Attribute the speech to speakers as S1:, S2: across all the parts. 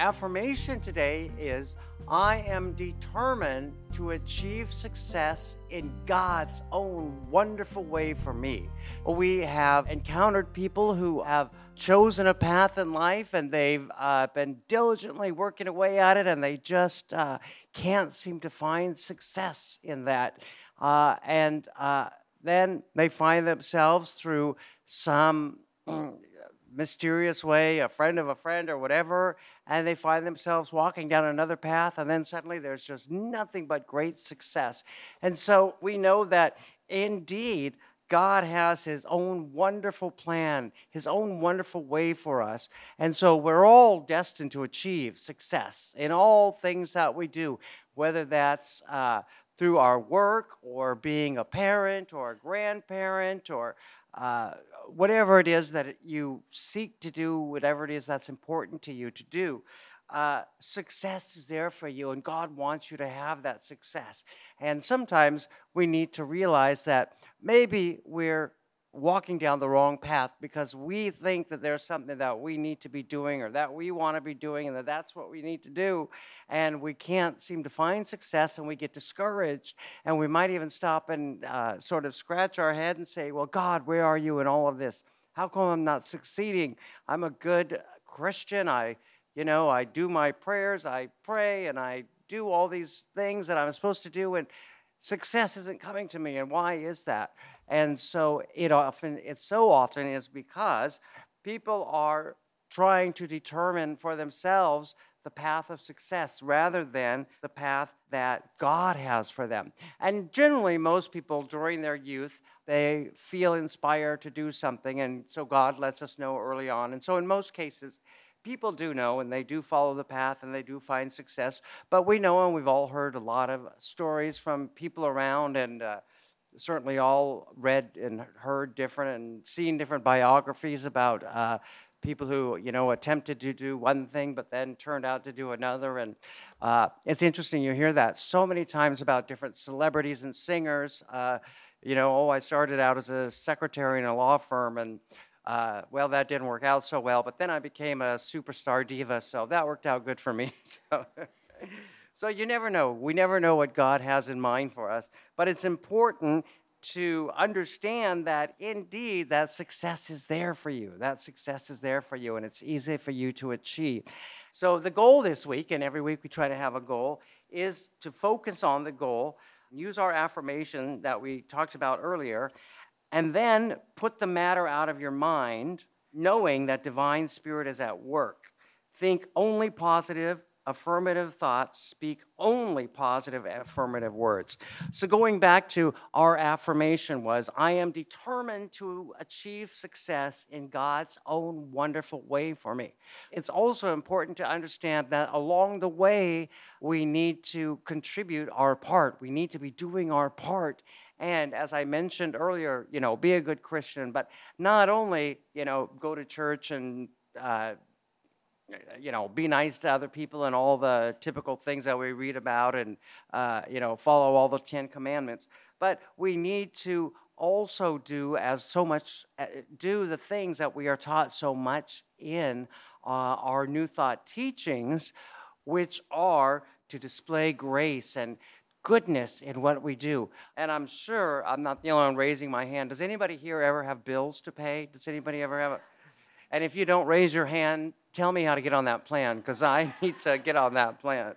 S1: Affirmation today is I am determined to achieve success in God's own wonderful way for me. We have encountered people who have chosen a path in life and they've uh, been diligently working away at it and they just uh, can't seem to find success in that. Uh, and uh, then they find themselves through some mm, mysterious way, a friend of a friend or whatever, and they find themselves walking down another path, and then suddenly there's just nothing but great success. And so we know that indeed God has His own wonderful plan, His own wonderful way for us. And so we're all destined to achieve success in all things that we do, whether that's uh, through our work or being a parent or a grandparent or uh, whatever it is that you seek to do, whatever it is that's important to you to do, uh, success is there for you, and God wants you to have that success. And sometimes we need to realize that maybe we're walking down the wrong path because we think that there's something that we need to be doing or that we want to be doing and that that's what we need to do. And we can't seem to find success and we get discouraged. And we might even stop and uh, sort of scratch our head and say well god where are you in all of this? How come i'm not succeeding? I'm a good christian. I you know i do my prayers. I pray and i do all these things that i'm supposed to do and success isn't coming to me. And why is that and so it often, it so often is because people are trying to determine for themselves the path of success rather than the path that God has for them. And generally, most people during their youth, they feel inspired to do something, and so God lets us know early on. And so, in most cases, people do know and they do follow the path and they do find success. But we know, and we've all heard a lot of stories from people around and uh, certainly all read and heard different and seen different biographies about uh, people who you know attempted to do one thing but then turned out to do another. And uh, it's interesting you hear that. So many times about different celebrities and singers uh, you know oh i started out as a secretary in a law firm and uh, well that didn't work out so well but then i became a superstar diva so that worked out good for me. So so you never know. We never know what God has in mind for us. But it's important to understand that indeed that success is there for you. That success is there for you, and it's easy for you to achieve. So, the goal this week, and every week we try to have a goal, is to focus on the goal, use our affirmation that we talked about earlier, and then put the matter out of your mind, knowing that divine spirit is at work. Think only positive, affirmative thoughts speak only positive affirmative words. So going back to our affirmation was I am determined to achieve success in God's own wonderful way for me. It's also important to understand that along the way we need to contribute our part. We need to be doing our part and as I mentioned earlier, you know, be a good Christian, but not only, you know, go to church and uh, you know, be nice to other people and all the typical things that we read about and, uh, you know, follow all the Ten Commandments. But we need to also do as so much, uh, do the things that we are taught so much in uh, our New Thought teachings, which are to display grace and goodness in what we do. And I'm sure I'm not the only one raising my hand. Does anybody here ever have bills to pay? Does anybody ever have a and if you don't raise your hand, tell me how to get on that plan because I need to get on that plan.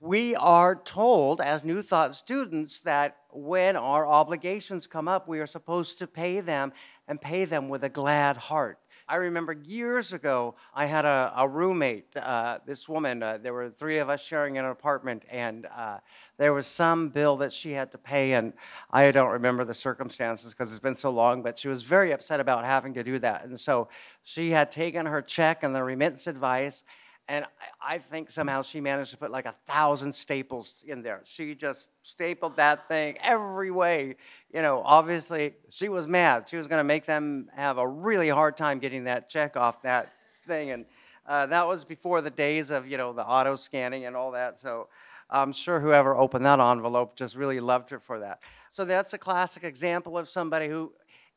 S1: We are told as New Thought students that when our obligations come up, we are supposed to pay them and pay them with a glad heart. I remember years ago, I had a, a roommate, uh, this woman, uh, there were three of us sharing an apartment, and uh, there was some bill that she had to pay, and I don't remember the circumstances because it's been so long, but she was very upset about having to do that. And so she had taken her check and the remittance advice, and I think somehow she managed to put like a thousand staples in there. She just stapled that thing every way. You know, obviously she was mad. She was going to make them have a really hard time getting that check off that thing. And uh, that was before the days of, you know, the auto scanning and all that. So I'm sure whoever opened that envelope just really loved her for that. So that's a classic example of somebody who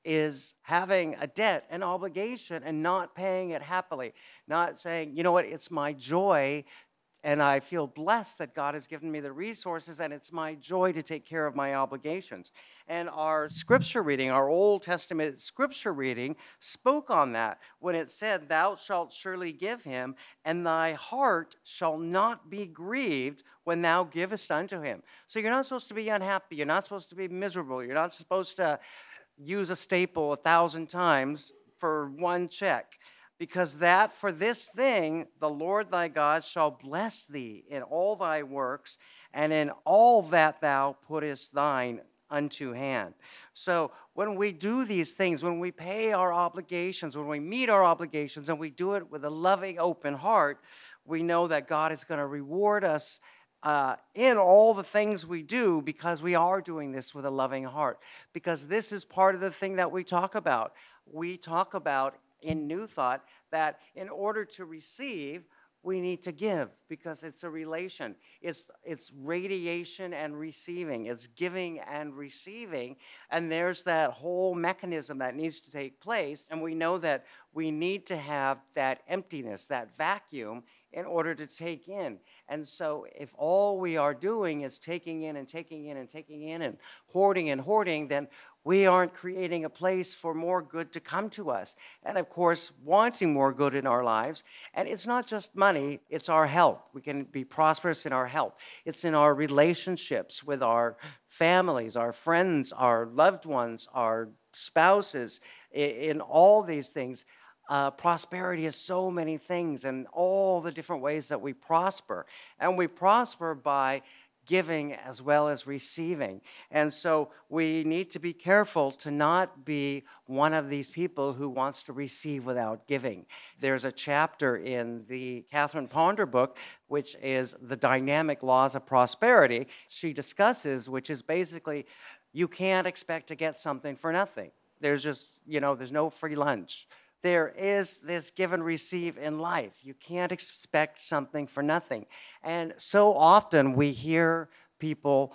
S1: is having a debt, an obligation, and not paying it happily. Not saying, you know what, it's my joy and I feel blessed that God has given me the resources, and it's my joy to take care of my obligations. And our scripture reading, our Old Testament scripture reading, spoke on that when it said, Thou shalt surely give him, and thy heart shall not be grieved when thou givest unto him. So you're not supposed to be unhappy. You're not supposed to be miserable. You're not supposed to use a staple a thousand times for one check because that for this thing the Lord thy God shall bless thee in all thy works and in all that thou puttest thine unto hand. So when we do these things, when we pay our obligations, when we meet our obligations, and we do it with a loving, open heart, we know that God is going to reward us uh, in all the things we do because we are doing this with a loving heart. Because this is part of the thing that we talk about. We talk about in New Thought that in order to receive, we need to give because it's a relation. It's, it's radiation and receiving, it's giving and receiving. And there's that whole mechanism that needs to take place. And we know that we need to have that emptiness, that vacuum, in order to take in. And so, if all we are doing is taking in and taking in and taking in and hoarding and hoarding, then we aren't creating a place for more good to come to us. And of course, wanting more good in our lives. And it's not just money, it's our health. We can be prosperous in our health, it's in our relationships with our families, our friends, our loved ones, our spouses, in all these things. Uh, prosperity is so many things and all the different ways that we prosper. And we prosper by giving as well as receiving. And so we need to be careful to not be one of these people who wants to receive without giving. There's a chapter in the Catherine Ponder book, which is The Dynamic Laws of Prosperity. She discusses, which is basically you can't expect to get something for nothing. There's just, you know, there's no free lunch there is this give and receive in life. You can't expect something for nothing. And so often we hear people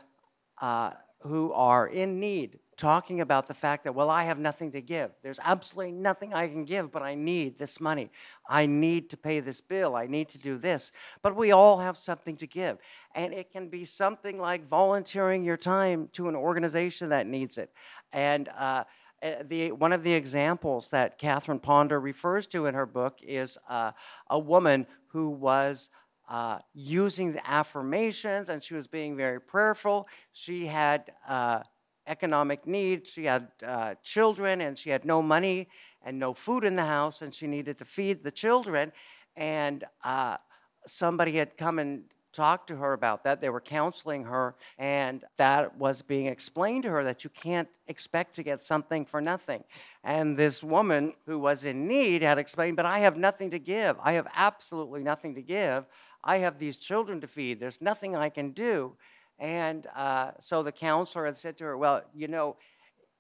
S1: uh, who are in need talking about the fact that, well, I have nothing to give. There's absolutely nothing I can give, but I need this money. I need to pay this bill. I need to do this. But we all have something to give. And it can be something like volunteering your time to an organization that needs it. And uh, uh, the, one of the examples that Catherine Ponder refers to in her book is uh, a woman who was uh, using the affirmations and she was being very prayerful. She had uh, economic needs, she had uh, children, and she had no money and no food in the house, and she needed to feed the children. And uh, somebody had come and talked to her about that. They were counseling her, and that was being explained to her that you can't expect to get something for nothing. And this woman who was in need had explained, But I have nothing to give. I have absolutely nothing to give. I have these children to feed. There's nothing I can do. And uh, so the counselor had said to her, Well, you know,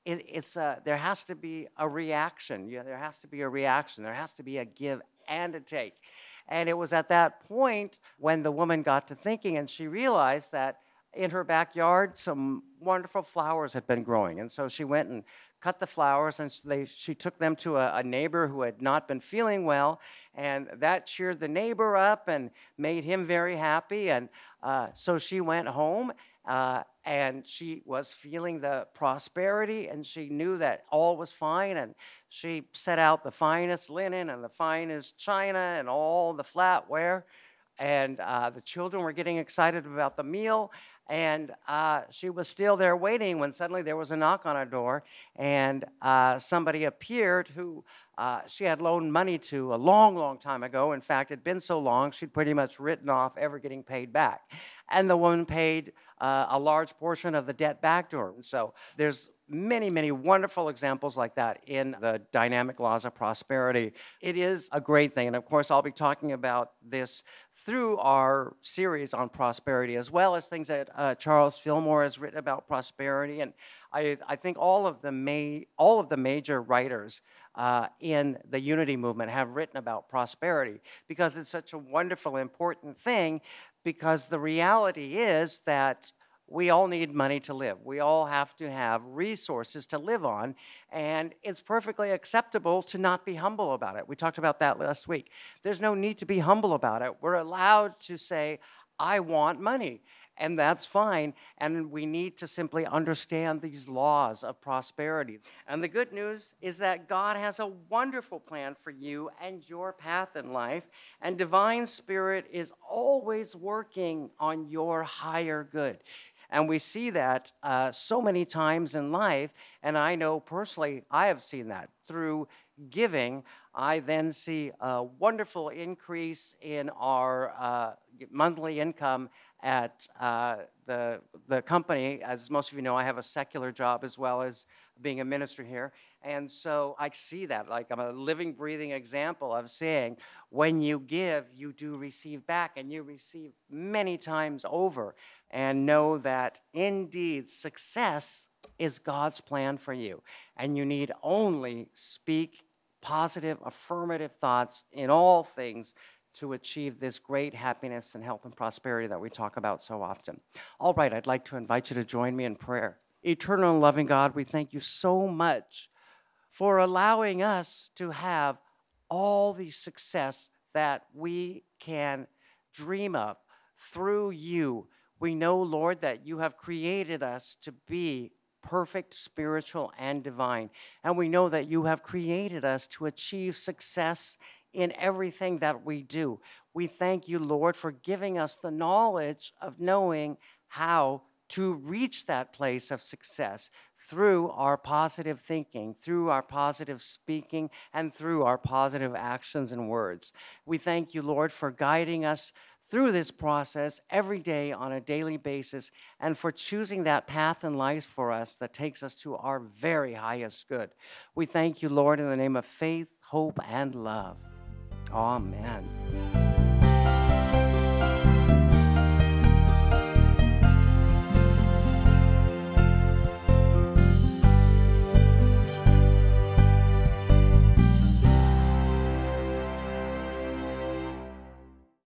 S1: it, it's a, there has to be a reaction. Yeah, there has to be a reaction. There has to be a give and a take. And it was at that point when the woman got to thinking and she realized that in her backyard some wonderful flowers had been growing. And so she went and cut the flowers and they, she took them to a, a neighbor who had not been feeling well. And that cheered the neighbor up and made him very happy. And uh, so she went home uh, and she was feeling the prosperity and she knew that all was fine and she set out the finest linen and the finest china and all the flatware and uh, the children were getting excited about the meal and uh, she was still there waiting when suddenly there was a knock on her door and uh, somebody appeared who uh, she had loaned money to a long long time ago in fact it had been so long she'd pretty much written off ever getting paid back and the woman paid uh, a large portion of the debt back to her and so there's many, many wonderful examples like that in the dynamic laws of prosperity. It is a great thing. And of course, I'll be talking about this through our series on prosperity, as well as things that uh, Charles Fillmore has written about prosperity. And I, I think all of the, ma- all of the major writers uh, in the unity movement have written about prosperity because it's such a wonderful, important thing. Because the reality is that we all need money to live. We all have to have resources to live on, and it's perfectly acceptable to not be humble about it. We talked about that last week. There's no need to be humble about it. We're allowed to say, I want money and that's fine. And we need to simply understand these laws of prosperity. And the good news is that God has a wonderful plan for you and your path in life, and divine spirit is always working on your higher good. And we see that uh, so many times in life. And I know personally, I have seen that through giving. I then see a wonderful increase in our uh, monthly income at uh, the, the company. As most of you know, I have a secular job as well as being a minister here. And so I see that, like I'm a living, breathing example of saying, when you give, you do receive back, and you receive many times over. And know that indeed success is God's plan for you. And you need only speak positive, affirmative thoughts in all things to achieve this great happiness and health and prosperity that we talk about so often. All right, I'd like to invite you to join me in prayer. Eternal and loving God, we thank you so much for allowing us to have all the success that we can dream of through you. We know, Lord, that you have created us to be perfect, spiritual, and divine. And we know that you have created us to achieve success in everything that we do. We thank you, Lord, for giving us the knowledge of knowing how to reach that place of success through our positive thinking, through our positive speaking, and through our positive actions and words. We thank you, Lord, for guiding us through this process every day on a daily basis and for choosing that path in life for us that takes us to our very highest good. We thank you, Lord, in the name of faith, hope, and love. Amen.